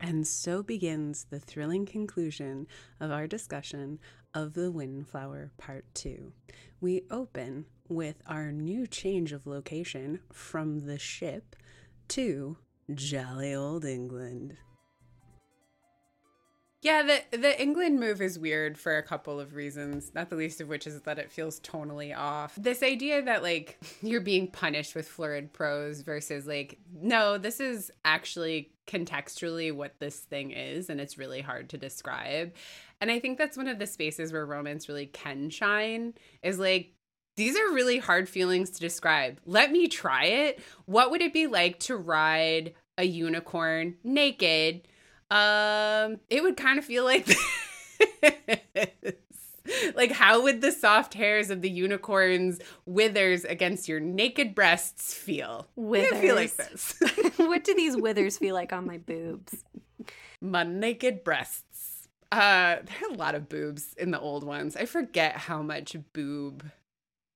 And so begins the thrilling conclusion of our discussion of The Windflower Part 2. We open with our new change of location from the ship to jolly old England. Yeah, the the England move is weird for a couple of reasons, not the least of which is that it feels tonally off. This idea that like you're being punished with florid prose versus like no, this is actually contextually what this thing is and it's really hard to describe. And I think that's one of the spaces where romance really can shine is like these are really hard feelings to describe. Let me try it. What would it be like to ride a unicorn naked? Um, it would kind of feel like like how would the soft hairs of the unicorn's withers against your naked breasts feel? Withers. feel like this. what do these withers feel like on my boobs? My naked breasts. Uh, there are a lot of boobs in the old ones. I forget how much boob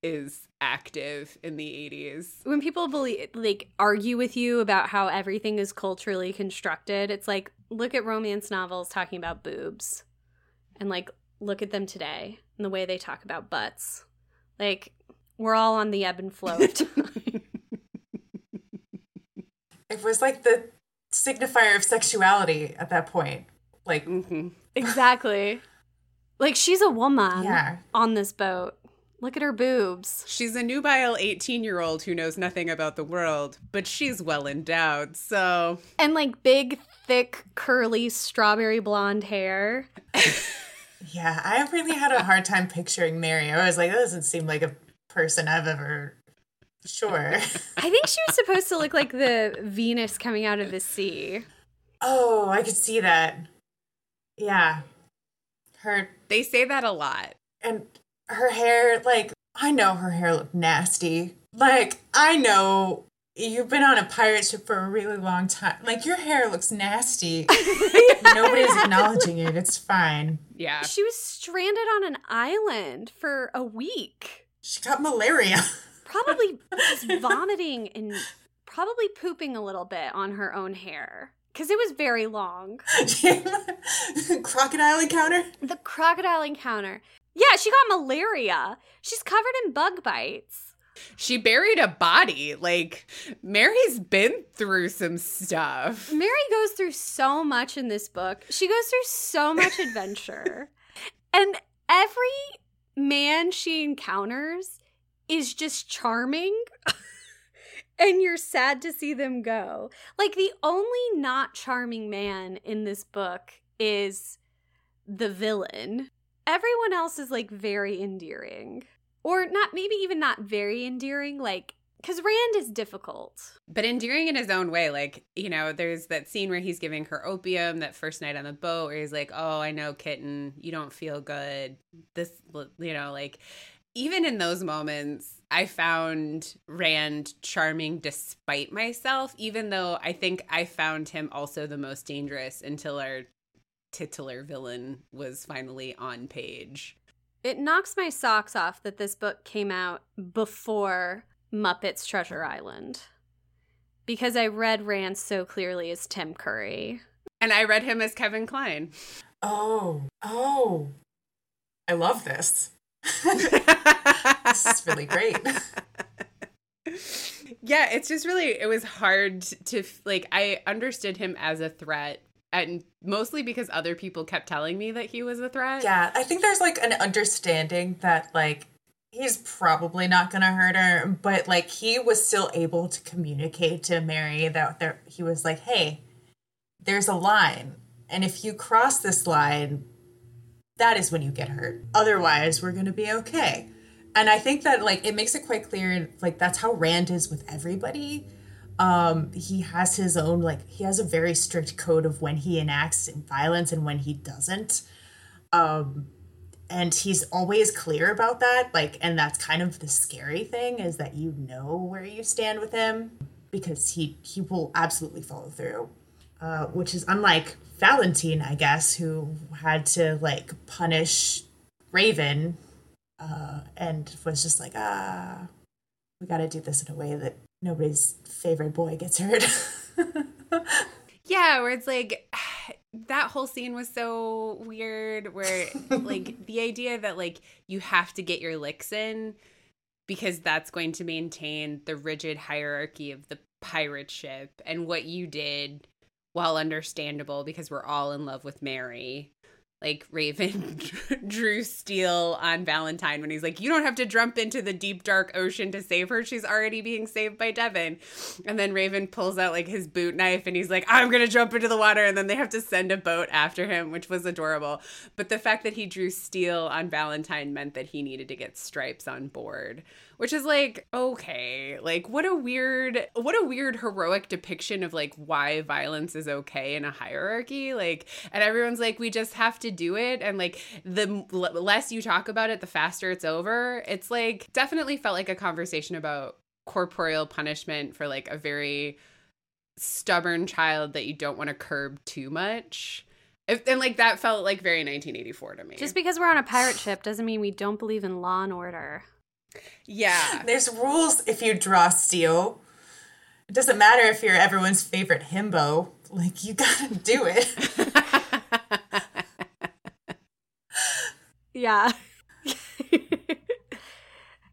is active in the 80s. When people believe like argue with you about how everything is culturally constructed, it's like look at romance novels talking about boobs and like look at them today and the way they talk about butts. Like we're all on the ebb and flow of time. It was like the signifier of sexuality at that point. Like, hmm exactly. Like she's a woman yeah. on this boat. Look at her boobs. She's a nubile 18 year old who knows nothing about the world, but she's well endowed, so. And like big, thick, curly, strawberry blonde hair. Yeah, I really had a hard time picturing Mary. I was like, that doesn't seem like a person I've ever. Sure. I think she was supposed to look like the Venus coming out of the sea. oh, I could see that. Yeah. Her They say that a lot. and her hair, like, I know her hair looked nasty. Like, I know you've been on a pirate ship for a really long time. Like, your hair looks nasty. Nobody's acknowledging it. It's fine. Yeah. She was stranded on an island for a week. She got malaria. Probably just vomiting and probably pooping a little bit on her own hair because it was very long. Crocodile encounter? The crocodile encounter. Yeah, she got malaria. She's covered in bug bites. She buried a body. Like, Mary's been through some stuff. Mary goes through so much in this book. She goes through so much adventure. and every man she encounters is just charming. and you're sad to see them go. Like the only not charming man in this book is the villain. Everyone else is like very endearing. Or not maybe even not very endearing like cuz Rand is difficult. But endearing in his own way. Like, you know, there's that scene where he's giving her opium that first night on the boat where he's like, Oh, I know, kitten, you don't feel good. This, you know, like, even in those moments, I found Rand charming despite myself, even though I think I found him also the most dangerous until our titular villain was finally on page. It knocks my socks off that this book came out before Muppets Treasure Island. Because I read Rand so clearly as Tim Curry. And I read him as Kevin Kline. Oh, oh. I love this. this is really great. yeah, it's just really it was hard to like I understood him as a threat and mostly because other people kept telling me that he was a threat. Yeah, I think there's like an understanding that like he's probably not going to hurt her, but like he was still able to communicate to Mary that there he was like, "Hey, there's a line, and if you cross this line, that is when you get hurt. Otherwise, we're going to be okay." And I think that like it makes it quite clear like that's how Rand is with everybody. Um he has his own like he has a very strict code of when he enacts violence and when he doesn't. Um and he's always clear about that like and that's kind of the scary thing is that you know where you stand with him because he he will absolutely follow through uh, which is unlike valentine i guess who had to like punish raven uh, and was just like ah we got to do this in a way that nobody's favorite boy gets hurt. Yeah, where it's like that whole scene was so weird where like the idea that like you have to get your licks in because that's going to maintain the rigid hierarchy of the pirate ship and what you did while understandable because we're all in love with Mary like Raven drew steel on Valentine when he's like, You don't have to jump into the deep, dark ocean to save her. She's already being saved by Devon. And then Raven pulls out like his boot knife and he's like, I'm to jump into the water. And then they have to send a boat after him, which was adorable. But the fact that he drew steel on Valentine meant that he needed to get stripes on board which is like okay. Like what a weird what a weird heroic depiction of like why violence is okay in a hierarchy. Like and everyone's like we just have to do it. And like the less you talk about it the faster it's over. It's like definitely felt like a conversation about corporeal punishment for like a very stubborn child that you don't want to curb too much. If, and like that felt like very 1984 to me. Just because we're on a pirate ship doesn't mean we don't believe in law and order. Yeah. There's rules if you draw steel. It doesn't matter if you're everyone's favorite himbo. Like, you gotta do it. yeah.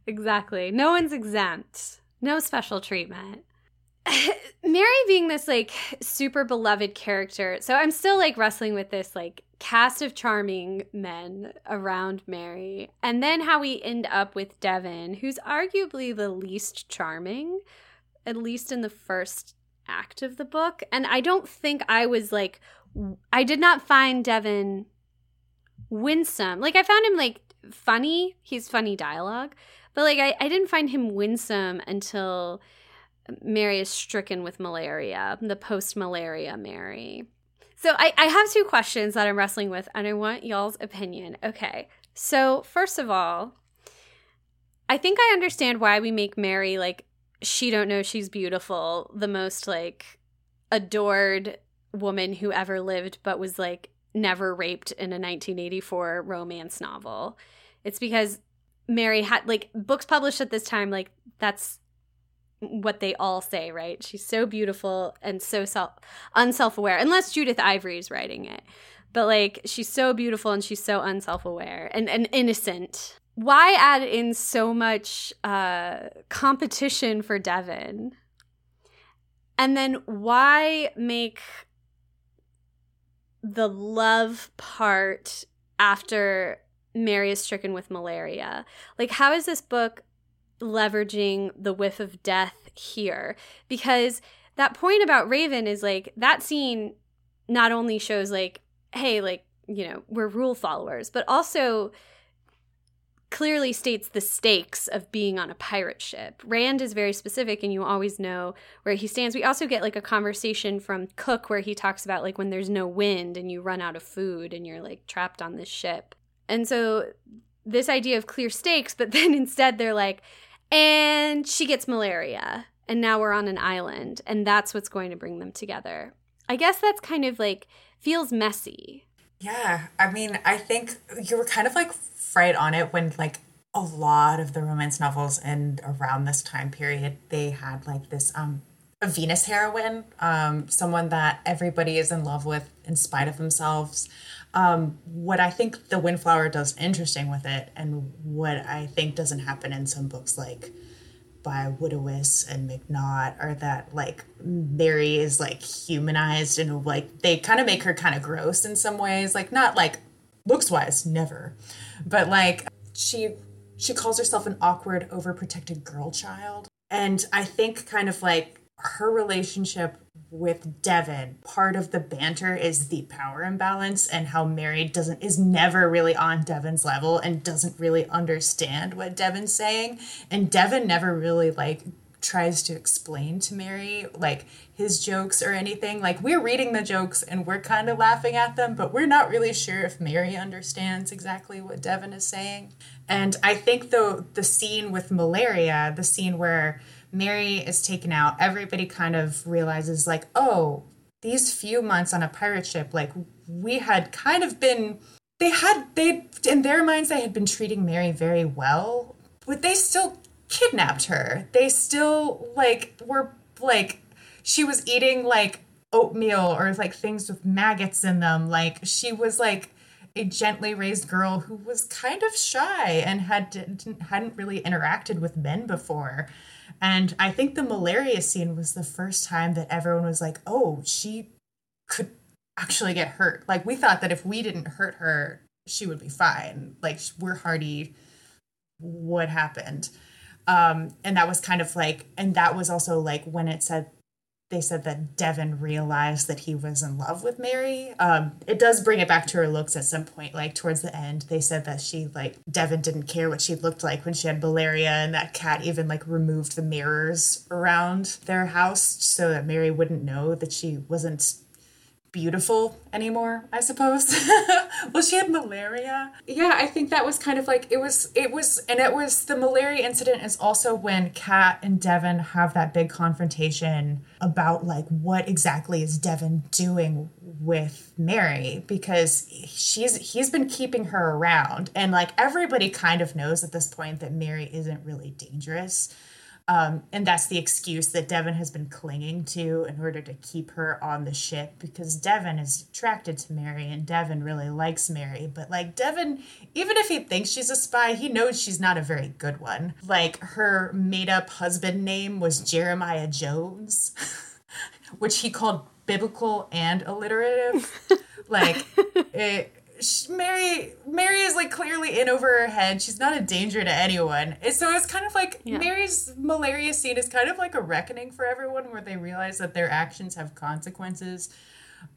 exactly. No one's exempt. No special treatment. Mary being this like super beloved character. So I'm still like wrestling with this like cast of charming men around Mary. And then how we end up with Devon, who's arguably the least charming, at least in the first act of the book. And I don't think I was like, I did not find Devon winsome. Like, I found him like funny. He's funny dialogue. But like, I, I didn't find him winsome until Mary is stricken with malaria, the post malaria Mary. So I, I have two questions that I'm wrestling with, and I want y'all's opinion. Okay. So, first of all, I think I understand why we make Mary like she don't know she's beautiful, the most like adored woman who ever lived, but was like never raped in a 1984 romance novel. It's because Mary had like books published at this time, like that's what they all say, right? She's so beautiful and so self unself-aware, unless Judith Ivory is writing it. But like she's so beautiful and she's so unself-aware and, and innocent. Why add in so much uh, competition for Devon? And then why make the love part after Mary is stricken with malaria? Like, how is this book leveraging the whiff of death here because that point about Raven is like that scene not only shows like hey like you know we're rule followers but also clearly states the stakes of being on a pirate ship. Rand is very specific and you always know where he stands. We also get like a conversation from Cook where he talks about like when there's no wind and you run out of food and you're like trapped on this ship. And so this idea of clear stakes, but then instead they're like, and she gets malaria and now we're on an island and that's what's going to bring them together. I guess that's kind of like feels messy. Yeah i mean i think you were kind of like right on it when like a lot of the romance novels and around this time period. They had like this um a venus heroine um someone that everybody is in love with in spite of themselves um, what I think the Windflower does interesting with it, and what I think doesn't happen in some books like by Woodiwiss and McNaught, are that like Mary is like humanized and like they kind of make her kind of gross in some ways, like not like looks wise, never, but like she she calls herself an awkward, overprotected girl child, and I think kind of like her relationship with Devon, part of the banter is the power imbalance and how Mary doesn't is never really on Devon's level and doesn't really understand what Devon's saying. And Devon never really like tries to explain to Mary like his jokes or anything. Like we're reading the jokes and we're kind of laughing at them, but we're not really sure if Mary understands exactly what Devon is saying. And I think though the scene with malaria, the scene where Mary is taken out, everybody kind of realizes, like, oh, these few months on a pirate ship, like, we had kind of been, they had, they, in their minds, they had been treating Mary very well, but they still kidnapped her. They still, like, were, like, she was eating, like, oatmeal or like things with maggots in them. Like she was like a gently raised girl who was kind of shy and had hadn't really interacted with men before. And I think the malaria scene was the first time that everyone was like, "Oh, she could actually get hurt." Like we thought that if we didn't hurt her, she would be fine. Like we're hardy. What happened? Um, and that was kind of like, and that was also like when it said they said that Devon realized that he was in love with Mary. Um, it does bring it back to her looks at some point, like towards the end. They said that she like Devon didn't care what she looked like when she had malaria, and that Cat even like removed the mirrors around their house so that Mary wouldn't know that she wasn't beautiful anymore i suppose. Well she had malaria. Yeah i think that was kind of like it was it was and it was the malaria incident is also when cat and devon have that big confrontation about like what exactly is devon doing with mary? Because she's he's been keeping her around. And like everybody kind of knows at this point that mary isn't really dangerous um, and that's the excuse that Devon has been clinging to in order to keep her on the ship because Devon is attracted to Mary and Devon really likes Mary. But like Devon, even if he thinks she's a spy, he knows she's not a very good one. Like her made up husband name was Jeremiah Jones, which he called biblical and alliterative. like it Mary Mary is like clearly in over her head. She's not a danger to anyone. So it's kind of like yeah. Mary's malaria scene is kind of like a reckoning for everyone where they realize that their actions have consequences.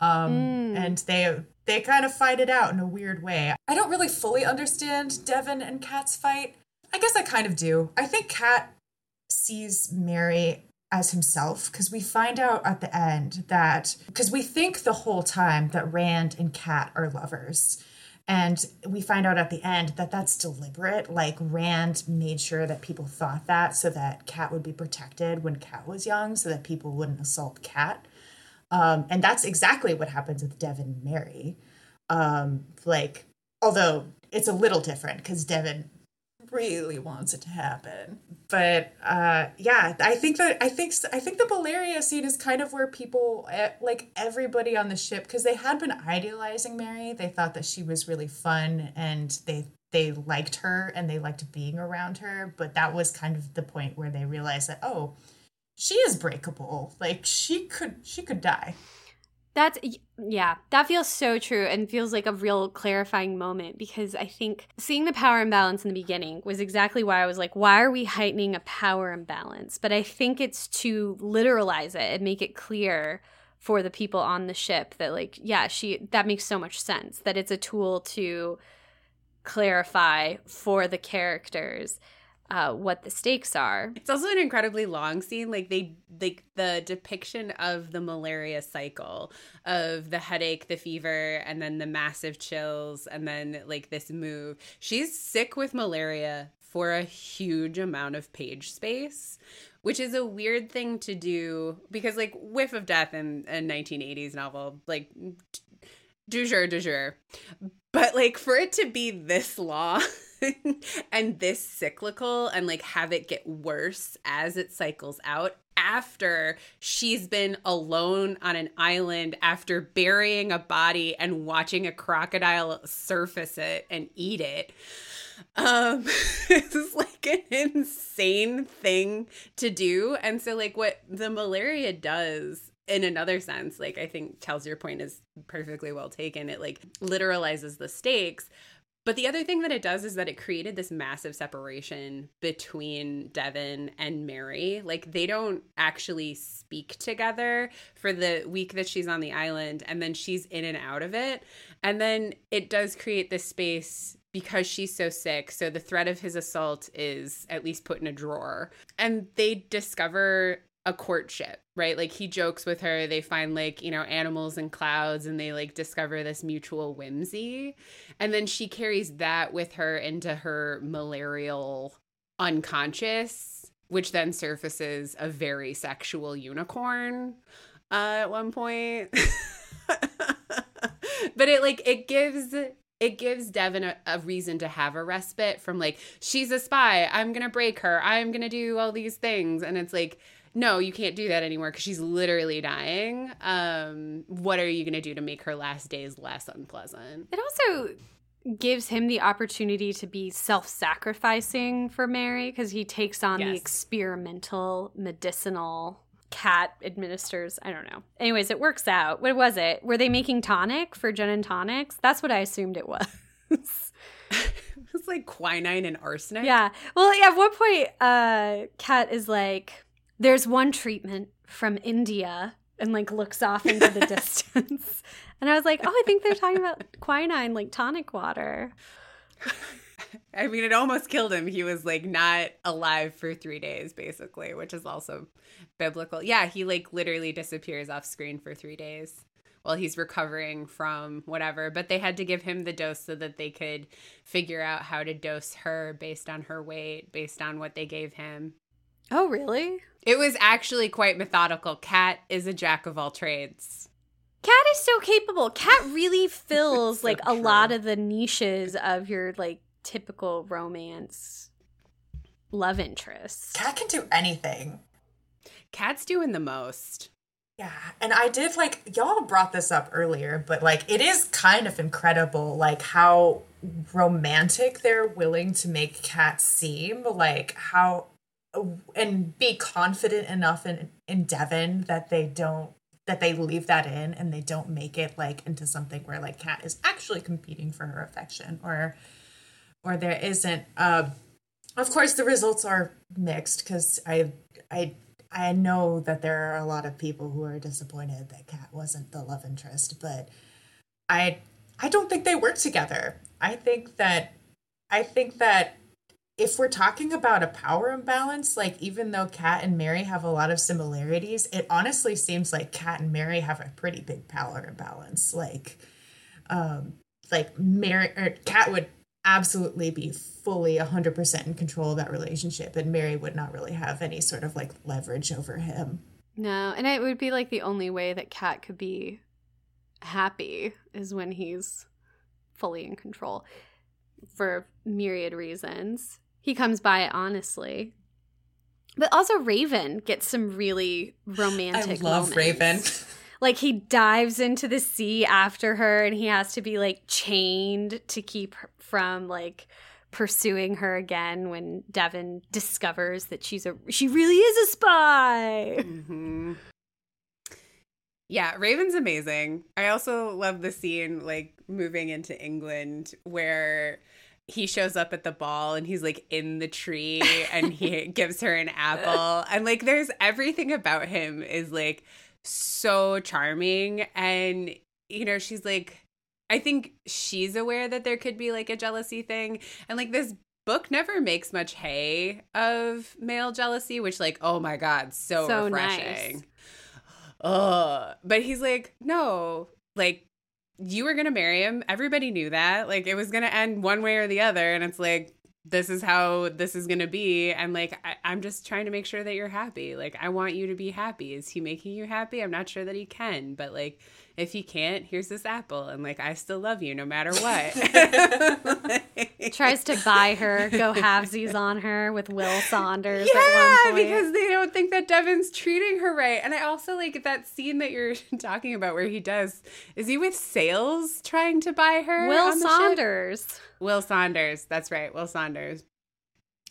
Um, mm. and they they kind of fight it out in a weird way. I don't really fully understand Devon and Cat's fight. I guess I kind of do. I think Cat sees Mary as himself because we find out at the end that because we think the whole time that Rand and Cat are lovers. And we find out at the end that that's deliberate. Like Rand made sure that people thought that so that Cat would be protected when Cat was young, so that people wouldn't assault Cat. Um, and that's exactly what happens with Devon and Mary. Um, like, although it's a little different because Devon really wants it to happen. But uh, yeah, I think that I think I think the malaria scene is kind of where people eh, like everybody on the ship because they had been idealizing Mary. They thought that she was really fun and they they liked her and they liked being around her. But that was kind of the point where they realized that oh, she is breakable. Like she could she could die. That's yeah, that feels so true and feels like a real clarifying moment because I think seeing the power imbalance in the beginning was exactly why I was like, why are we heightening a power imbalance? But I think it's to literalize it and make it clear for the people on the ship that like, yeah, she that makes so much sense that it's a tool to clarify for the characters uh, what the stakes are. It's also an incredibly long scene. Like they, like the depiction of the malaria cycle of the headache, the fever, and then the massive chills, and then like this move. She's sick with malaria for a huge amount of page space, which is a weird thing to do because like whiff of death in a 1980s novel, like du jour, du jour. But like for it to be this long. and this cyclical and like have it get worse as it cycles out after she's been alone on an island after burying a body and watching a crocodile surface it and eat it. Um, is like an insane thing to do. And so, like, what the malaria does in another sense, like, I think tells your point is perfectly well taken. It like literalizes the stakes but the other thing that it does is that it created this massive separation between Devon and Mary. Like they don't actually speak together for the week that she's on the island and then she's in and out of it. And then it does create this space because she's so sick. So the threat of his assault is at least put in a drawer. And they discover a courtship, right? Like he jokes with her, they find like, you know, animals and clouds and they like discover this mutual whimsy. And then she carries that with her into her malarial unconscious, which then surfaces a very sexual unicorn uh, at one point. but it like it gives it gives Devon a, a, reason to have a respite from like she's a spy i'm gonna break her i'm gonna do all these things and it's like no, you can't do that anymore because she's literally dying. Um, what are you going to do to make her last days less unpleasant? It also gives him the opportunity to be self-sacrificing for Mary because he takes on the experimental medicinal cat administers i don't know. Anyways it works out. What was it? Were they making tonic for gin and tonics? That's what i assumed it was. It's like quinine and arsenic. yeah. Well at one point uh cat is like there's one treatment from india and like looks off into the distance and i was like oh i think they're talking about quinine like tonic water I mean, it almost killed him. He was like not alive for three days, basically, which is also biblical. Yeah, he like literally disappears off screen for three days while he's recovering from whatever. But they had to give him the dose so that they could figure out how to dose her based on her weight, based on what they gave him. Oh really It was actually quite methodical. Cat is a jack of all trades. Cat is so capable. Cat really fills So like a true. lot of the niches of your like typical romance love interest. Cat can do anything. Cat's doing the most. Yeah, and I did like y'all brought this up earlier, but like it is kind of incredible like how romantic they're willing to make Cat seem, like how and be confident enough in in Devon that they don't that they leave that in and they don't make it like into something where like Cat is actually competing for her affection or or there isn't uh of course the results are mixed because I I I know that there are a lot of people who are disappointed that Cat wasn't the love interest, but I I don't think they work together. I think that I think that if we're talking about a power imbalance, like even though Cat and Mary have a lot of similarities, it honestly seems like Cat and Mary have a pretty big power imbalance. Like um like Mary or Cat would absolutely be fully 100% in control of that relationship and Mary would not really have any sort of like leverage over him. No, and it would be like the only way that Cat could be happy is when he's fully in control for myriad reasons. He comes by it honestly. But also Raven gets some really romantic I love moments. Raven. like he dives into the sea after her and he has to be like chained to keep from like pursuing her again when Devon discovers that she's a she really is a spy. hmm Yeah, Raven's amazing. I also love the scene like moving into England where he shows up at the ball and he's like in the tree and he gives her an apple. And like there's everything about him is like so charming. And you know she's like I think she's aware that there could be like a jealousy thing. And like this book never makes much hay of male jealousy which like oh my god so, So refreshing. Nice. Ugh. But he's like, no, like you were gonna marry him. Everybody knew that. Like it was gonna end one way or the other, and it's like this is how this is gonna be. And like I, I'm just trying to make sure that you're happy. Like I want you to be happy. Is he making you happy? I'm not sure that he can, but like if he can't, here's this apple, and like I still love you no matter what. Tries to buy her, go halvesies on her with Will Saunders Yeah, at one point. because they don't think that Devon's treating her right. And I also like that scene that you're talking about where he does. Is he with Sails trying to buy her? Will on the ship? Saunders. Will Saunders. That's right. Will Saunders.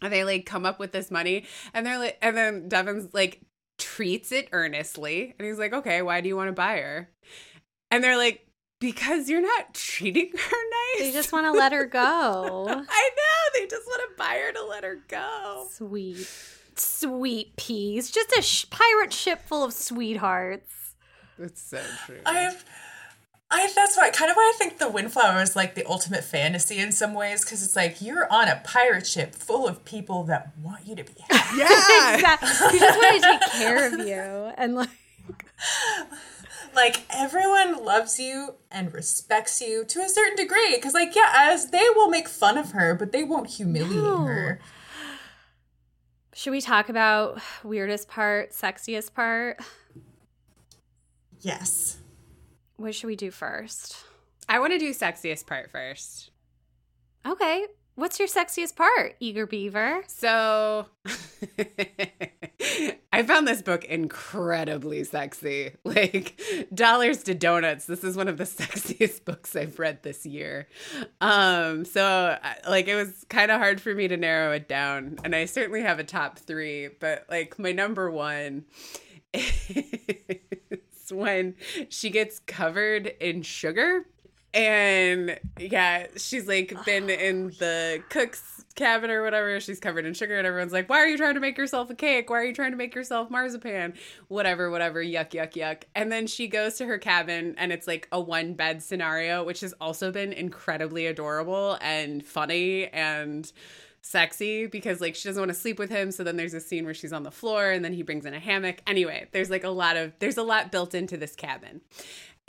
And they like come up with this money and they're like, and then Devon's like treats it earnestly. And he's like, okay, why do you want to buy her? And they're like, because you're not treating her nice. They just want to let her go. I know. They just want to buy her to let her go. Sweet, sweet peas. Just a sh- pirate ship full of sweethearts. It's so true. I've. I that's why kind of why I think the Windflower is like the ultimate fantasy in some ways because it's like you're on a pirate ship full of people that want you to be happy. yeah. Exactly. We just want to take care of you and like. Like everyone loves you and respects you to a certain degree because like yeah as they will make fun of her but they won't humiliate No. her Should we talk about weirdest part, sexiest part? yes What should we do first? I want to do sexiest part first. Okay. What's your sexiest part, Eager Beaver? So I found this book incredibly sexy. Like dollars to donuts. This is one of the sexiest books I've read this year. Um so like it was kind of hard for me to narrow it down and I certainly have a top 3, but like my number 1 is when she gets covered in sugar and yeah, she's like oh, been in the cook's cabin or whatever. She's covered in sugar, and everyone's like, Why are you trying to make yourself a cake? Why are you trying to make yourself marzipan? Whatever, whatever, yuck, yuck, yuck. And then she goes to her cabin, and it's like a one bed scenario, which has also been incredibly adorable and funny and sexy because like she doesn't want to sleep with him so then there's a scene where she's on the floor and then he brings in a hammock anyway there's like a lot of there's a lot built into this cabin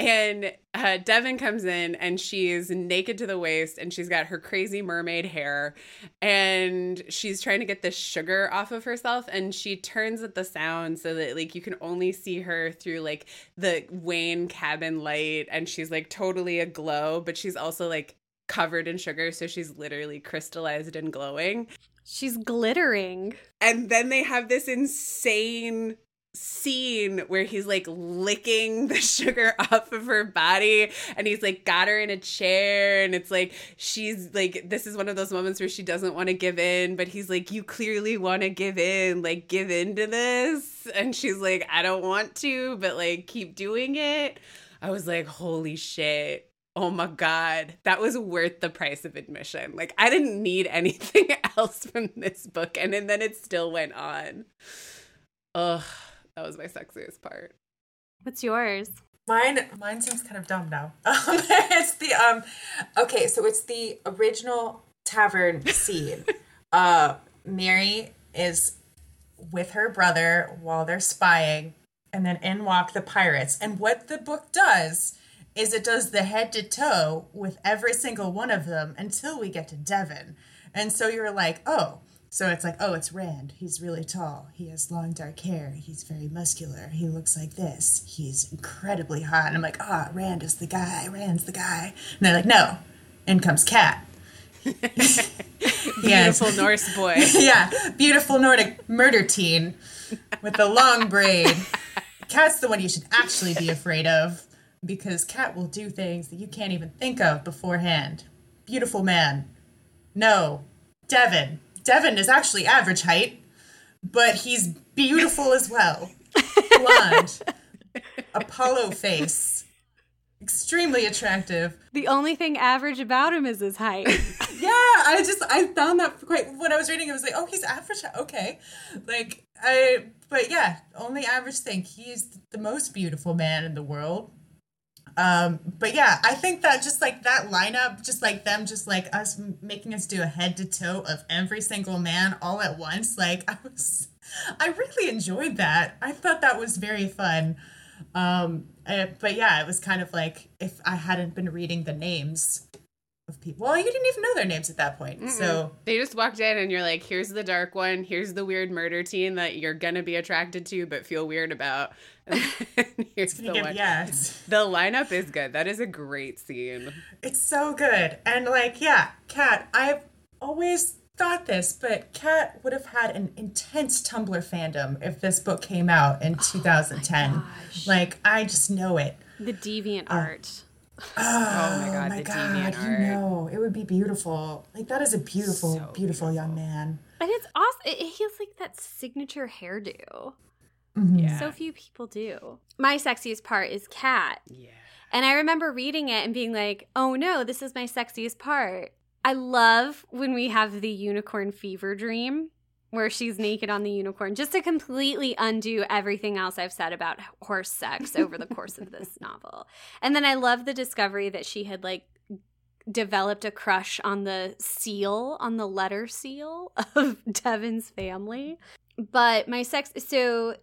and uh, Devon comes in and she's naked to the waist and she's got her crazy mermaid hair and she's trying to get the sugar off of herself and she turns at the sound so that like you can only see her through like the Wayne cabin light and she's like totally aglow but she's also like covered in sugar so she's literally crystallized and glowing. She's glittering. And then they have this insane scene where he's like licking the sugar off of her body and he's like got her in a chair and it's like she's like this is one of those moments where she doesn't want to give in but he's like you clearly want to give in like give in to this. And she's like I don't want to but like keep doing it. I was like holy shit. Oh my god. That was worth the price of admission. Like I didn't need anything else from this book and, and then it still went on. Ugh that was my sexiest part. What's yours? Mine, mine seems kind of dumb now. Um, it's the um, okay, so it's the original tavern scene. uh, Mary is with her brother while they're spying, and then in walk the pirates. And what the book does is it does the head to toe with every single one of them until we get to Devon. And so you're like, oh, so it's like, oh, it's Rand. He's really tall. He has long dark hair. He's very muscular. He looks like this. He's incredibly hot. And I'm like, ah, oh, Rand is the guy. Rand's the guy. And they're like, no. In comes Cat. beautiful Norse boy. yeah, beautiful Nordic murder teen with the long braid. Cat's the one you should actually be afraid of because Cat will do things that you can't even think of beforehand. Beautiful man. No. Devon. Devon is actually average height, but he's beautiful as well. Blonde, Apollo face, extremely attractive. The only thing average about him is his height. yeah, I just I found that quite when I was reading. I was like, oh, he's average. Okay, like I. But yeah, only average thing. He's the most beautiful man in the world. Um, but yeah, I think that just like that lineup, just like them, just like us making us do a head to toe of every single man all at once. Like I was, I really enjoyed that. I thought that was very fun. Um, uh, but yeah, it was kind of like if I hadn't been reading the names of people. Well, you didn't even know their names at that point. Mm-mm. So they just walked in and you're like, here's the dark one, here's the weird murder teen that you're gonna be attracted to but feel weird about. here's the one. Yeah, the lineup is good. That is a great scene. It's so good. And like, yeah, Cat, I've always thought this, but Cat would have had an intense Tumblr fandom if this book came out in 2010. Oh like, I just know it. The deviant uh, art Oh, oh my god, my the god, you know, it would be beautiful. Like that is a beautiful, so beautiful, beautiful, young man. And it's awesome. It, he has like that signature hairdo. Mm-hmm. Yeah. So few people do. My sexiest part is Cat. Yeah. And I remember reading it and being like, "Oh no, this is my sexiest part." I love when we have the unicorn fever dream where she's naked on the unicorn just to completely undo everything else I've said about horse sex over the course of this novel. And then I love the discovery that she had like developed a crush on the seal, on the letter seal of Devon's family. But my sex so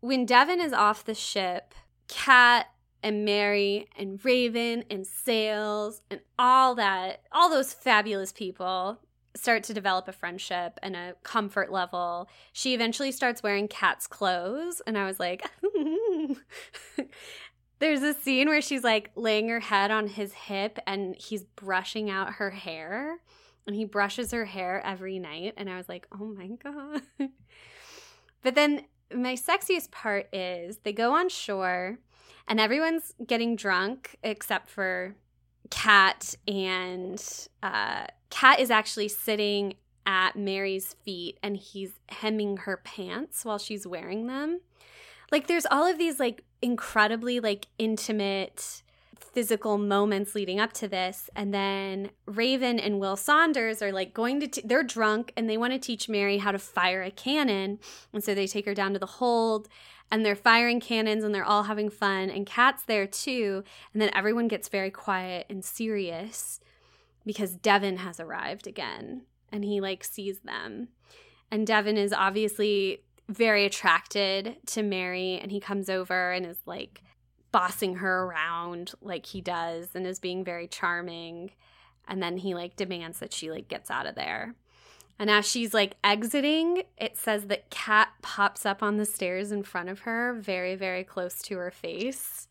when Devon is off the ship, Cat and Mary and Raven and Sails and all that, all those fabulous people start to develop a friendship and a comfort level. She eventually starts wearing cat's clothes, and I was like, There's a scene where she's like laying her head on his hip and he's brushing out her hair. And he brushes her hair every night. And I was like, oh my God. But then my sexiest part is they go on shore and everyone's getting drunk except for Cat and uh Cat is actually sitting at Mary's feet and he's hemming her pants while she's wearing them. Like there's all of these like incredibly like intimate physical moments leading up to this. And then Raven and Will Saunders are like going to t- they're drunk and they want to teach Mary how to fire a cannon. And so they take her down to the hold and they're firing cannons and they're all having fun and Cat's there too. And then everyone gets very quiet and serious because Devon has arrived again and he like sees them. And Devon is obviously very attracted to Mary and he comes over and is like bossing her around like he does and is being very charming. And then he like demands that she like gets out of there. And as she's like exiting it says that Cat pops up on the stairs in front of her very very close to her face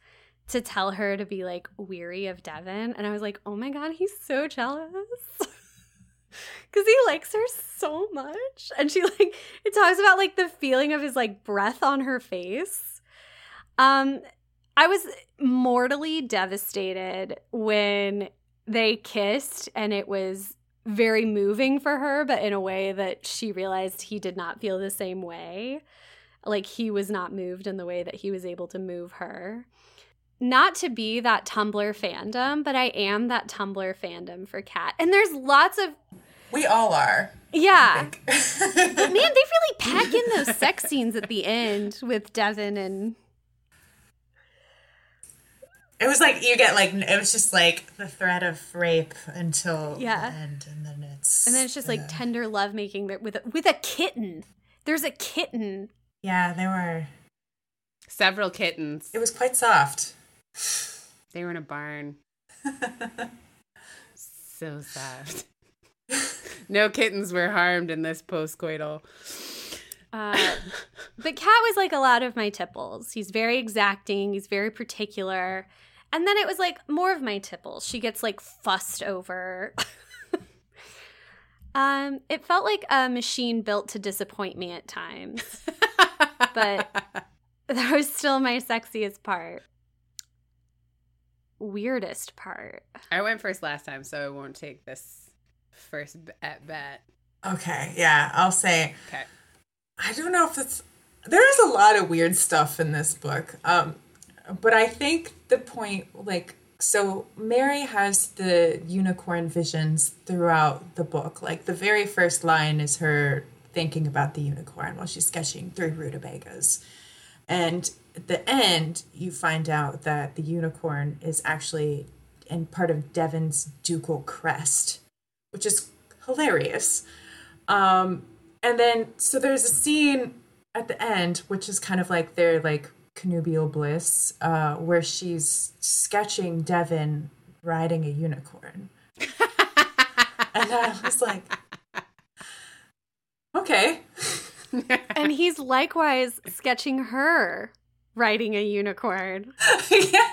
to tell her to be like weary of devon and i was like oh my god he's so jealous because he likes her so much and she like it talks about like the feeling of his like breath on her face um I was mortally devastated when they kissed and it was very moving for her, but in a way that she realized he did not feel the same way. Like he was not moved in the way that he was able to move her. Not to be that Tumblr fandom, but I am that Tumblr fandom for Cat. And there's lots of We all are. Yeah. but man, they really pack in those sex scenes at the end with Devon and it was like you get like it was just like the threat of rape until yeah. the end, and then it's and then it's just like tender lovemaking with a, with a kitten. There's a kitten. Yeah, there were several kittens. It was quite soft. They were in a barn. so soft. no kittens were harmed in this postcoital. Uh, but Cat was like a lot of my tipples. He's very exacting. He's very particular. And then it was like more of my tipples. She gets like fussed over. um, it felt like a machine built to disappoint me at times. but that was still my sexiest part. Weirdest part. I went first last time, so I won't take this first at bat. Okay, yeah, I'll say. Okay. I don't know if it's there is a lot of weird stuff in this book. Um, but I think the point, like, so Mary has the unicorn visions throughout the book. Like, the very first line is her thinking about the unicorn while she's sketching three rutabagas. And at the end, you find out that the unicorn is actually in part of Devon's ducal crest, which is hilarious. Um, and then, so there's a scene at the end, which is kind of like their like connubial bliss, uh, where she's sketching Devon riding a unicorn. and I was like, okay. and he's likewise sketching her riding a unicorn. yeah.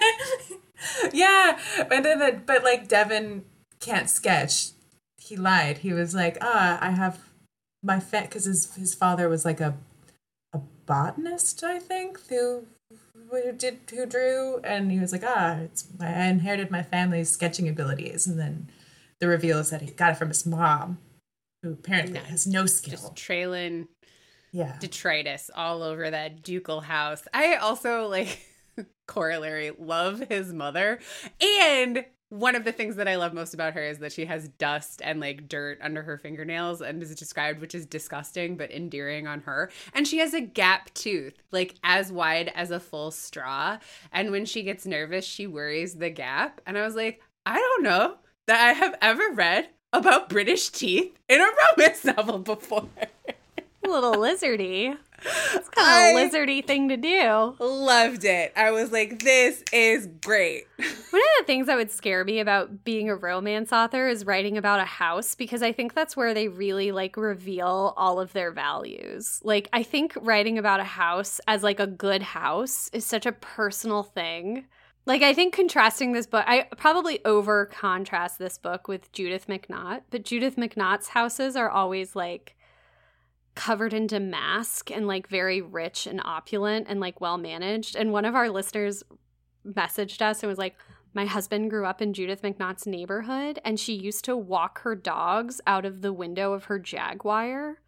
yeah. But then, the, but like Devon can't sketch. He lied. He was like, ah, I have my fet because his his father was like a a botanist, I think, who who did who drew, and he was like, ah, it's I inherited my family's sketching abilities, and then the reveal is that he got it from his mom, who apparently has no skill. Just trailing, yeah, detritus all over that ducal house. I also like corollary love his mother and one of the things that I love most about her is that she has dust and like dirt under her fingernails and is described, which is disgusting but endearing on her. And she has a gap tooth, like as wide as a full straw. And when she gets nervous, she worries the gap. And I was like, I don't know that I have ever read about British teeth in a romance novel before. a little lizardy. It's kind of a lizardy thing to do. Loved it. I was like, this is great. One of the things that would scare me about being a romance author is writing about a house because I think that's where they really like reveal all of their values. Like I think writing about a house as like a good house is such a personal thing. Like I think contrasting this book, I probably over contrast this book with Judith McNaught, but Judith McNaught's houses are always like covered in damask and like very rich and opulent and like well managed. And one of our listeners messaged us and was like, my husband grew up in Judith McNaught's neighborhood, and she used to walk her dogs out of the window of her Jaguar.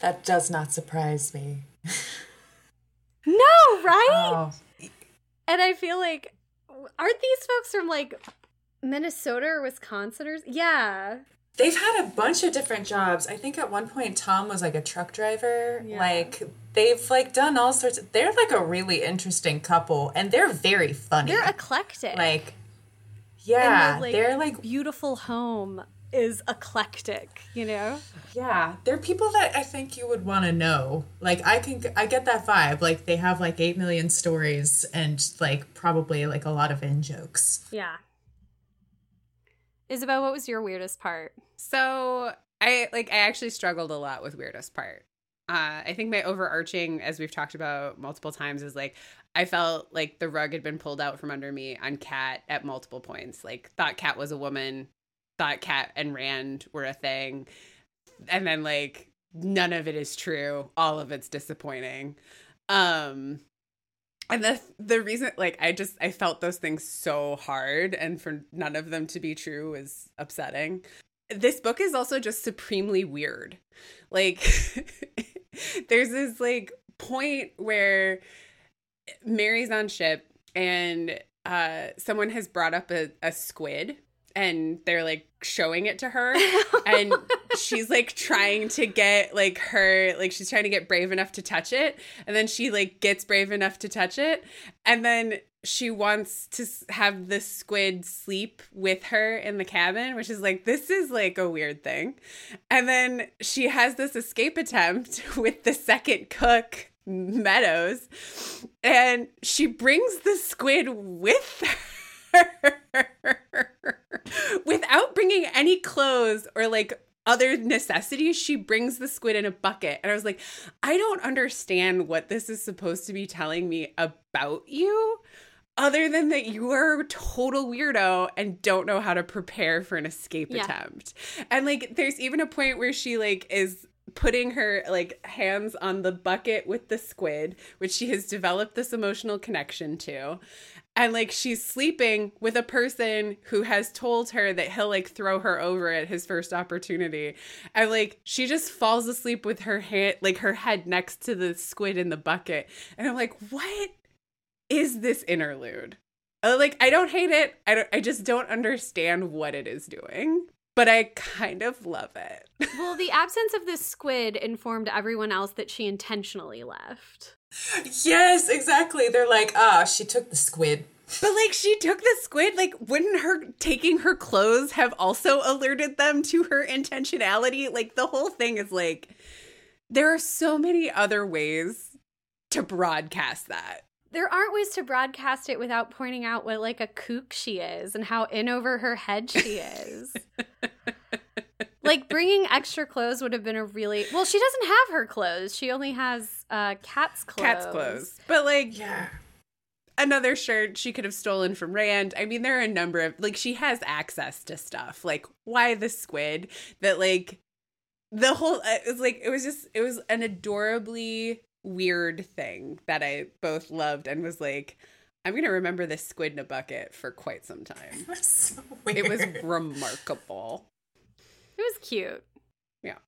That does not surprise me. no, right? Oh. And I feel like, aren't these folks from like Minnesota or Wisconsin or yeah? They've had a bunch of different jobs. I think at one point Tom was like a truck driver. Yeah. Like they've like done all sorts of they're like a really interesting couple and they're very funny. They're eclectic. Like yeah, like, they're like beautiful home is eclectic, you know? Yeah, they're people that I think you would want to know. Like I can I get that vibe. Like they have like 8 million stories and like probably like a lot of in jokes. Yeah. Isabel, what was your weirdest part? So, I like I actually struggled a lot with weirdest part. Uh, I think my overarching, as we've talked about multiple times, is like I felt like the rug had been pulled out from under me on Cat at multiple points. Like thought Cat was a woman, thought Cat and Rand were a thing, and then like none of it is true. All of it's disappointing. Um and the the reason like I just I felt those things so hard and for none of them to be true is upsetting. This book is also just supremely weird. Like there's this like point where Mary's on ship and uh someone has brought up a, a squid and they're like showing it to her. And she's like trying to get like her like she's trying to get brave enough to touch it. And then she like gets brave enough to touch it. And then she wants to have the squid sleep with her in the cabin which is like this is like a weird thing. And then she has this escape attempt with the second cook meadows. And she brings the squid with her without bringing any clothes or like other necessities, she brings the squid in a bucket. And I was like, I don't understand what this is supposed to be telling me about you, other than that you are a total weirdo and don't know how to prepare for an escape yeah. attempt. And like, there's even a point where she like is putting her like hands on the bucket with the squid which she has developed this emotional connection to and like she's sleeping with a person who has told her that he'll like throw her over at his first opportunity and like she just falls asleep with her hand like her head next to the squid in the bucket and i'm like what is this interlude uh, like i don't hate it i don't i just don't understand what it is doing but I kind of love it. well, the absence of this squid informed everyone else that she intentionally left. Yes, exactly. They're like, ah, she took the squid. But like she took the squid, like wouldn't her taking her clothes have also alerted them to her intentionality? Like the whole thing is like there are so many other ways to broadcast that. There aren't ways to broadcast it without pointing out what like a kook she is and how in over her head she is. like bringing extra clothes would have been a really well. She doesn't have her clothes. She only has uh, cat's clothes. Cat's clothes, but like yeah. Another shirt she could have stolen from Rand. I mean, there are a number of like she has access to stuff. Like, why the squid? That like the whole uh, it was like it was just it was an adorably weird thing that I both loved and was like, I'm gonna remember this squid in a bucket for quite some time. It was so weird. It was remarkable. It was cute. Yeah.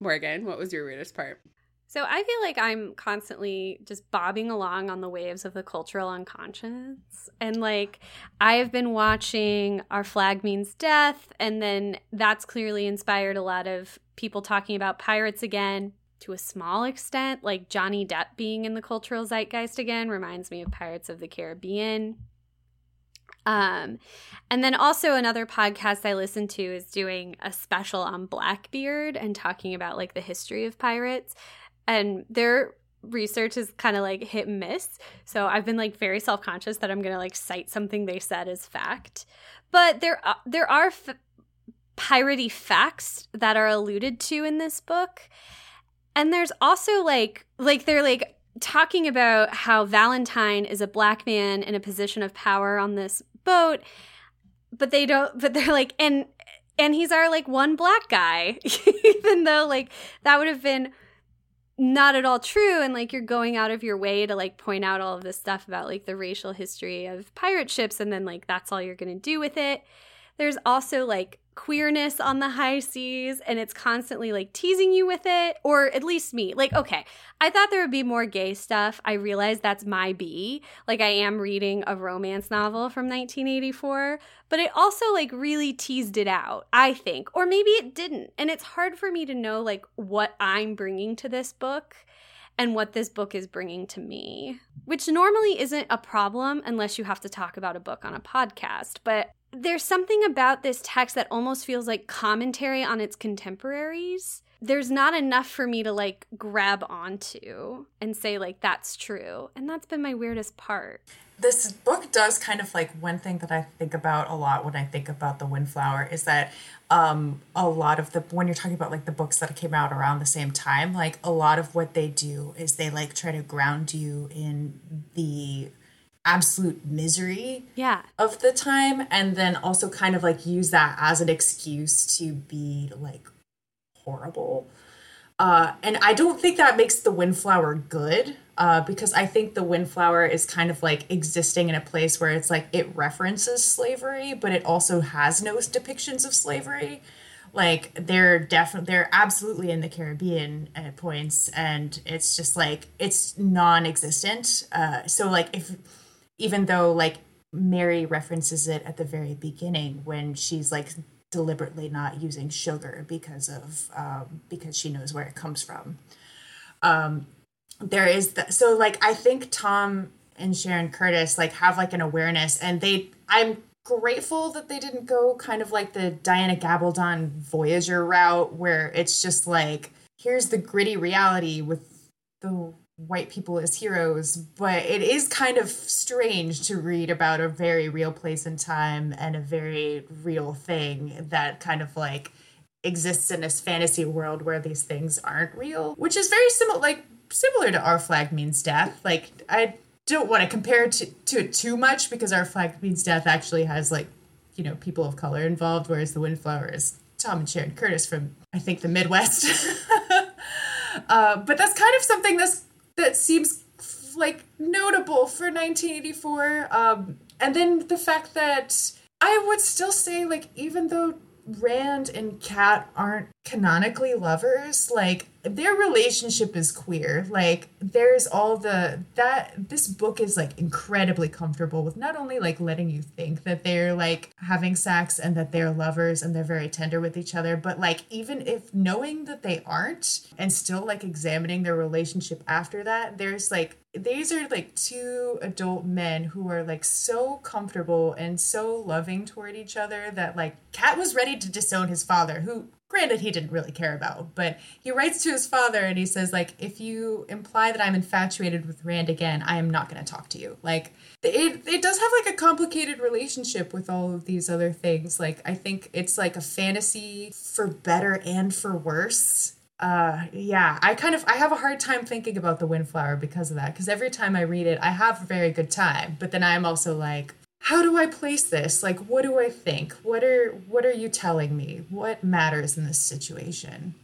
Morgan, what was your weirdest part? So I feel like I'm constantly just bobbing along on the waves of the cultural unconscious. And like I've been watching Our Flag Means Death, and then that's clearly inspired a lot of people talking about pirates again to a small extent. Like Johnny Depp being in the cultural zeitgeist again reminds me of Pirates of the Caribbean. Um, and then also another podcast I listen to is doing a special on Blackbeard and talking about like the history of pirates. And their research is kind of like hit and miss. So I've been like very self conscious that I'm gonna like cite something they said as fact. But there uh, there are f- piratey facts that are alluded to in this book. And there's also like like they're like talking about how Valentine is a black man in a position of power on this boat, but they don't but they're like and and he's our like one black guy even though like that would have been not at all true and like you're going out of your way to like point out all of this stuff about like the racial history of pirate ships and then like that's all you're going to do with it. There's also like queerness on the high seas and it's constantly like teasing you with it or at least me. Like okay i thought there would be more gay stuff. I realized that's my b. Like i am reading a romance novel from 1984 but it also like really teased it out i think. Or maybe it didn't. And it's hard for me to know like what i'm bringing to this book and what this book is bringing to me, which normally isn't a problem unless you have to talk about a book on a podcast. But there's something about this text that almost feels like commentary on its contemporaries. There's not enough for me to like grab onto and say, like, that's true. And that's been my weirdest part. This book does kind of like one thing that I think about a lot when I think about The Windflower is that um, a lot of the, when you're talking about like the books that came out around the same time, like a lot of what they do is they like try to ground you in the absolute misery yeah. of the time and then also kind of like use that as an excuse to be like horrible. Uh, and i don't think that makes the windflower good uh, because i think the windflower is kind of like existing in a place where it's like it references slavery but it also has no depictions of slavery. Like they're definitely they're absolutely in the caribbean at points and it's just like it's non-existent. Uh, so like if even though like Mary references it at the very beginning when she's like deliberately not using sugar because of um, because she knows where it comes from. Um, there is the, so like I think Tom and Sharon Curtis like have like an awareness and they I'm grateful that they didn't go kind of like the Diana Gabaldon Voyager route where it's just like here's the gritty reality with the white people as heroes, but it is kind of strange to read about a very real place and time and a very real thing that kind of like exists in this fantasy world where these things aren't real, which is very similar like similar to Our Flag Means Death. Like I don't want to compare it to, to it too much because Our Flag Means Death actually has like, you know, people of color involved, whereas The Windflower is Tom and Sharon Curtis from I think the Midwest. uh, but that's kind of something that's that seems like notable for 1984. Um, and then the fact that I would still say, like, even though Rand and Cat aren't canonically lovers, like their relationship is queer. Like there's all the that this book is like incredibly comfortable with not only like letting you think that they're like having sex and that they're lovers and they're very tender with each other, but like even if knowing that they aren't and still like examining their relationship after that, there's like these are like two adult men who are like so comfortable and so loving toward each other that like Cat was ready to disown his father, who granted he didn't really care about, but he writes to his father and he says like if you imply that I'm infatuated with Rand again, I am not going to talk to you. Like it it does have like a complicated relationship with all of these other things. Like I think it's like a fantasy for better and for worse uh yeah i kind of i have a hard time thinking about the windflower because of that because every time i read it i have a very good time but then i'm also like how do i place this? Like what do i think? What are what are you telling me? What matters in this situation?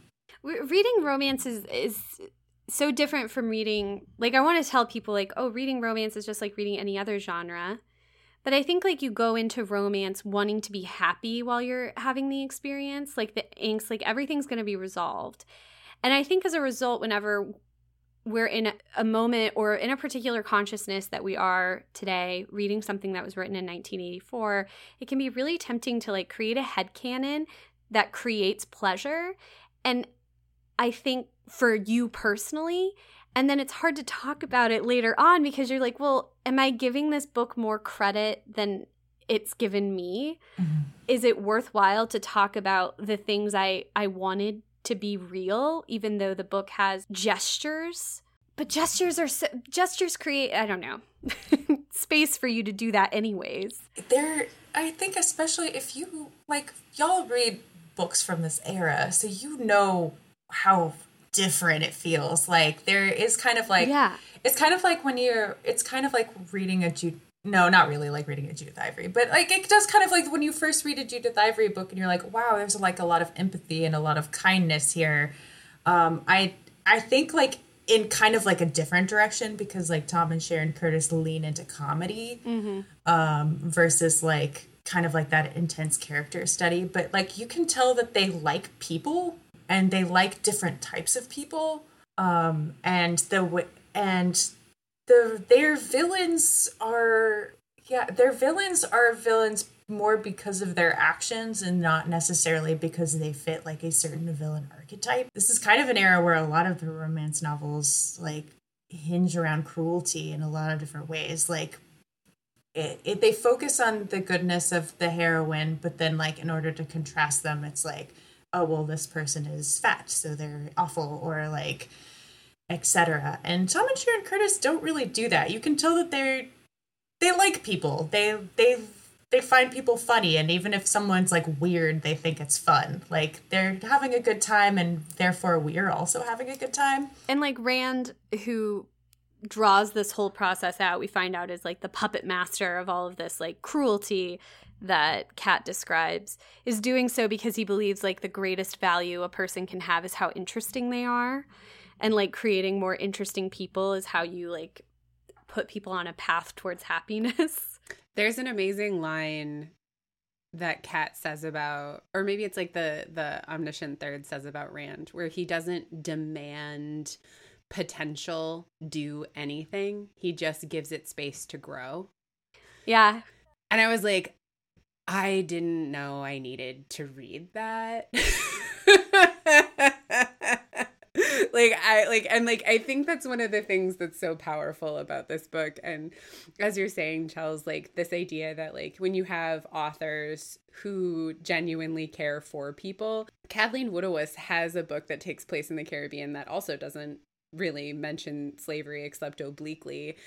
Reading romance is is so different from reading like i want to tell people like oh reading romance is just like reading any other genre. But I think like you go into romance wanting to be happy while you're having the experience, like the angst, like everything's going to be resolved. And I think as a result, whenever we're in a moment or in a particular consciousness that we are today reading something that was written in 1984 it can be really tempting to like create a head canon that creates pleasure and i think for you personally and then it's hard to talk about it later on because you're like, well, am I giving this book more credit than it's given me? Mm-hmm. Is it worthwhile to talk about the things I, I wanted to be real, even though the book has gestures? But gestures are so, gestures create I don't know space for you to do that anyways. There, I think especially if you like y'all read books from this era, so you know how different it feels like there is kind of like yeah it's kind of like when you're it's kind of like reading a Jude no not really like reading a Judith Ivory but like it does kind of like when you first read a Judith Ivory book and you're like wow there's like a lot of empathy and a lot of kindness here um I I think like in kind of like a different direction because like Tom and Sharon Curtis lean into comedy Mm-hmm. um, versus like kind of like that intense character study. But like you can tell that they like people and they like different types of people. Um, and the and the their villains are yeah their villains are villains more because of their actions and not necessarily because they fit like a certain villain archetype. This is kind of an era where a lot of the romance novels like hinge around cruelty in a lot of different ways. Like it, it they focus on the goodness of the heroine, but then like in order to contrast them, it's like, oh well, this person is fat, so they're awful, or like etc. And Tom and Sharon Curtis don't really do that. You can tell that they're they like people. They they they find people funny and even if someone's like weird, they think it's fun. Like they're having a good time and therefore we're also having a good time. And like Rand, who draws this whole process out, we find out is like the puppet master of all of this like cruelty that Cat describes, is doing so because he believes like the greatest value a person can have is how interesting they are. And like creating more interesting people is how you like put people on a path towards happiness. There's an amazing line that Cat says about, or maybe it's like the the omniscient third says about Rand, where he doesn't demand potential do anything. He just gives it space to grow. Yeah. And I was like, I didn't know I needed to read that. like I like and like I think that's one of the things that's so powerful about this book. And as you're saying Charles like this idea that like when you have authors who genuinely care for people Kathleen Woodiwiss has a book that takes place in the Caribbean that also doesn't really mention slavery except obliquely.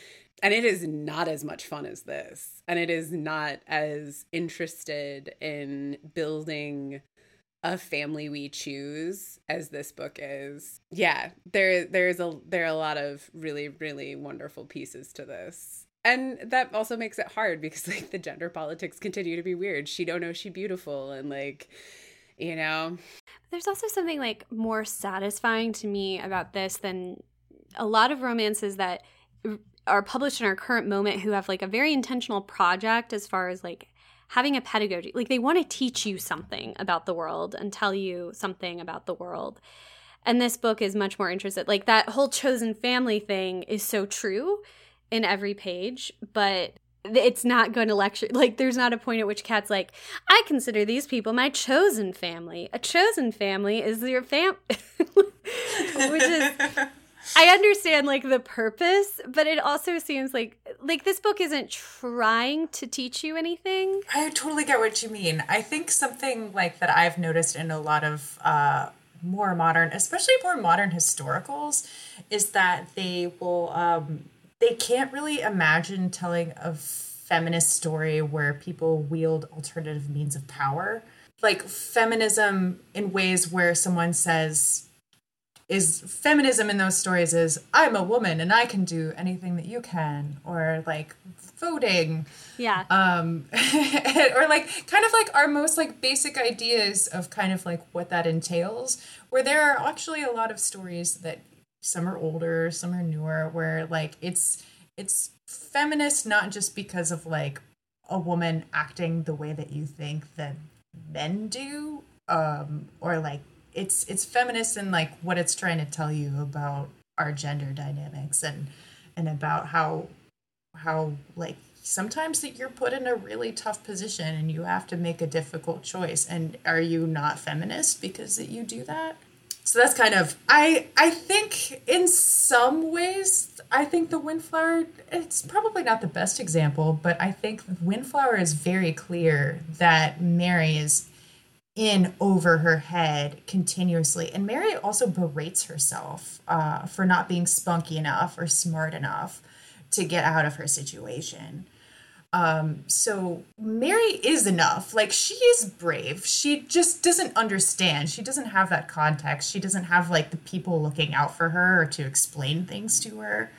And it is not as much fun as this. And it is not as interested in building a family we choose as this book is. Yeah there there's a there are a lot of really really wonderful pieces to this. And that also makes it hard because like the gender politics continue to be weird. She don't know she beautiful and like you know. There's also something like more satisfying to me about this than a lot of romances that are published in our current moment who have like a very intentional project as far as like having a pedagogy. Like they want to teach you something about the world and tell you something about the world. And this book is much more interested. Like that whole chosen family thing is so true in every page, but it's not going to lecture like there's not a point at which Cat's like i consider these people my chosen family a chosen family is your fam which is i understand like the purpose but it also seems like like this book isn't trying to teach you anything I totally get what you mean. I think something like that I've noticed in a lot of uh, more modern, especially more modern historicals, is that they will um, they can't really imagine telling a feminist story where people wield alternative means of power, like feminism in ways where someone says is feminism in those stories is I'm a woman and I can do anything that you can, or like voting. Yeah. Um or like kind of like our most like basic ideas of kind of like what that entails where there are actually a lot of stories that some are older some are newer where like it's it's feminist not just because of like a woman acting the way that you think that men do um or like it's it's feminist in like what it's trying to tell you about our gender dynamics and and about how how like sometimes that you're put in a really tough position and you have to make a difficult choice. And are you not feminist because that you do that? So that's kind of i i think in some ways i think the windflower it's probably not the best example but i think windflower is very clear that mary is in over her head continuously. And Mary also berates herself uh, for not being spunky enough or smart enough to get out of her situation. Um, so Mary is enough. Like she is brave. She just doesn't understand. She doesn't have that context. She doesn't have like the people looking out for her or to explain things to her.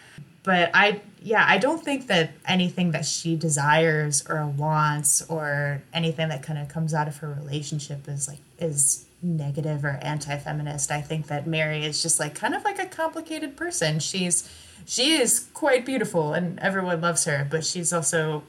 But I, yeah, I don't think that anything that she desires or wants or anything that kind of comes out of her relationship is like is negative or anti-feminist. I think that Mary is just like kind of like a complicated person. She's she is quite beautiful and everyone loves her, but she's also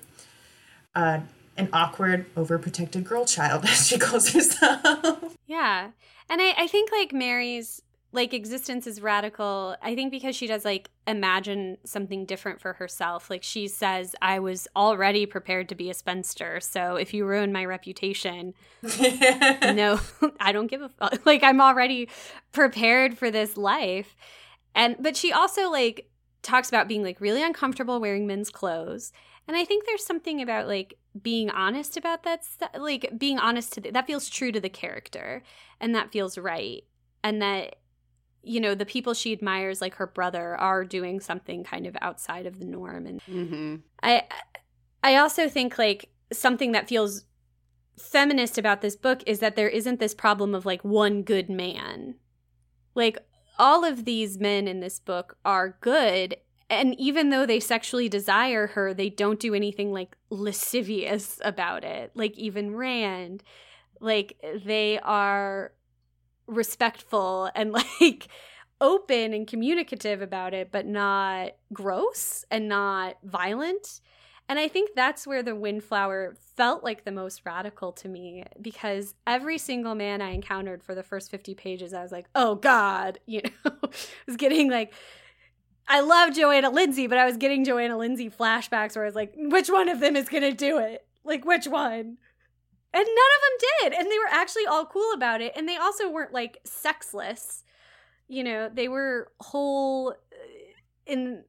uh, an awkward, overprotected girl child, as she calls herself. Yeah. And I, I think like Mary's like existence is radical i think because she does like imagine something different for herself. Like she says i was already prepared to be a spinster so if you ruin my reputation no i don't give a fuck like i'm already prepared for this life. And but she also like talks about being like really uncomfortable wearing men's clothes. And i think there's something about like being honest about that st- like being honest to the, that feels true to the character and that feels right. And that you know the people she admires like her brother are doing something kind of outside of the norm. And Mm-hmm. i i also think like something that feels feminist about this book is that there isn't this problem of like one good man. Like all of these men in this book are good and even though they sexually desire her they don't do anything like lascivious about it. Like even rand like they are respectful and like open and communicative about it, but not gross and not violent. And I think that's where the Windflower felt like the most radical to me because every single man I encountered for the first 50 pages, I was like, oh God, you know, I was getting like, I love Johanna Lindsey, but I was getting Johanna Lindsey flashbacks where I was like, which one of them is going to do it? Like, which one? And none of them did. And they were actually all cool about it. And they also weren't like sexless. You know, they were whole uh, in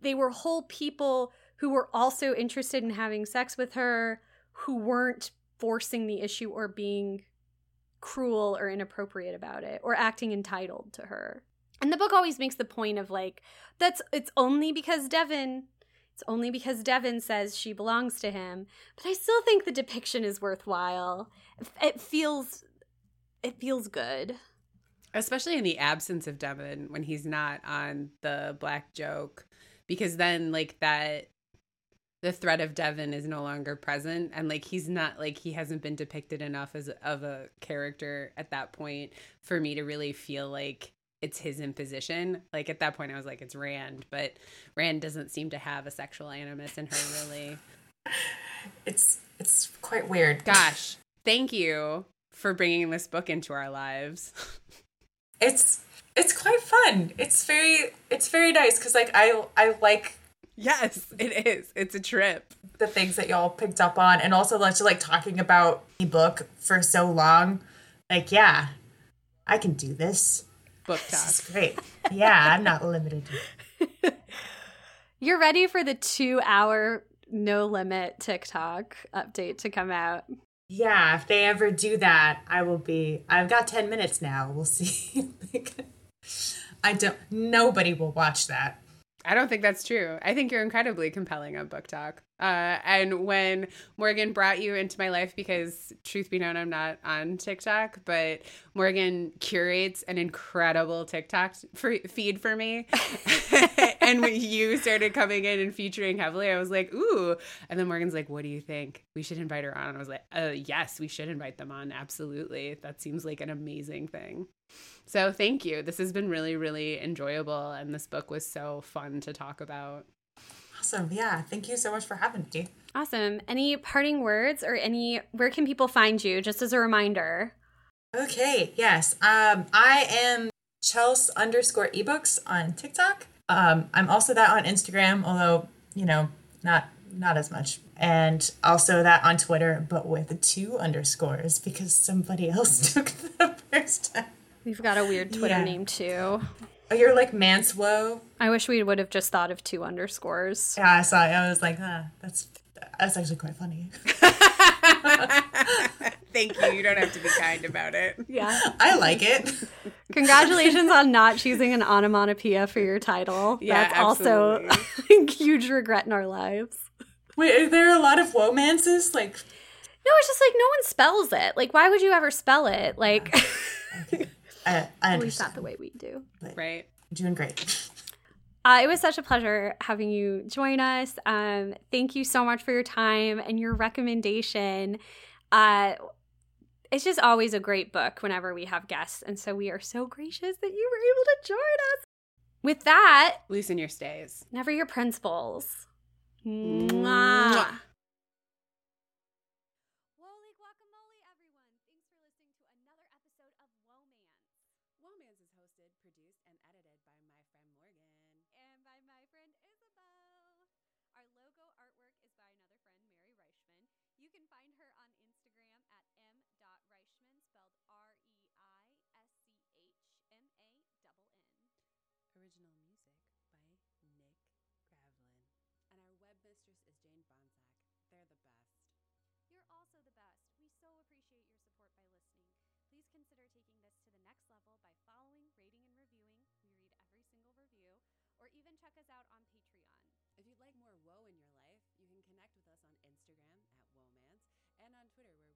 they were whole people who were also interested in having sex with her, who weren't forcing the issue or being cruel or inappropriate about it or acting entitled to her. And the book always makes the point of like that's it's only because Devon it's only because Devon says she belongs to him. But I still think the depiction is worthwhile. It feels it feels good. Especially in the absence of Devon when he's not on the black joke. Because then like that the threat of Devon is no longer present and like he's not like he hasn't been depicted enough as of a character at that point for me to really feel like it's his imposition. Like at that point, I was like, it's Rand, but Rand doesn't seem to have a sexual animus in her, really. It's it's quite weird. Gosh, thank you for bringing this book into our lives. It's it's quite fun. It's very it's very nice because like I I like yes, it is. It's a trip. The things that y'all picked up on, and also like, like talking about the book for so long. Like, yeah, I can do this book talk. This is great. Yeah, I'm not limited. You're ready for the two hour no limit TikTok update to come out. Yeah, if they ever do that, I will be. I've got 10 minutes now. We'll see. I don't, nobody will watch that. I don't think that's true. I think you're incredibly compelling on BookTok. Uh, and when Morgan brought you into my life, because truth be known, I'm not on TikTok, but Morgan curates an incredible TikTok feed for me. and when you started coming in and featuring heavily, I was like, ooh. And then Morgan's like, what do you think? We should invite her on. And I was like, uh, yes, we should invite them on. Absolutely. That seems like an amazing thing. So thank you. This has been really, really enjoyable. And this book was so fun to talk about. Awesome. Yeah. Thank you so much for having me. Awesome. Any parting words or any, where can people find you? Just as a reminder. Okay. Yes. Um, I am Chels underscore ebooks on TikTok. Um, I'm also that on Instagram, although, you know, not not as much. And also that on Twitter, but with two underscores because somebody else took the first time. We've got a weird Twitter yeah. name too. Oh, you're like Manswo. I wish we would have just thought of two underscores. Yeah, I saw it. I was like, huh, that's that's actually quite funny. Thank you. You don't have to be kind about it. Yeah. I like it. Congratulations on not choosing an onomatopoeia for your title. Yeah, That's absolutely. also a huge regret in our lives. Wait, are there a lot of womances? Like No, it's just like no one spells it. Like why would you ever spell it? Like okay. I, I At least not the way we do. Right. Doing great. Uh, it was such a pleasure having you join us. Um, thank you so much for your time and your recommendation. Uh, it's just always a great book whenever we have guests. And so we are so gracious that you were able to join us. With that, loosen your stays. Never your principles. Mwah. Mwah. Original music by Nick Gravlin. And our web mistress is Jane Bonsack. They're the best. You're also the best. We so appreciate your support by listening. Please consider taking this to the next level by following, rating, and reviewing. We read every single review. Or even check us out on Patreon. If you'd like more woe in your life, you can connect with us on Instagram at womance and on Twitter where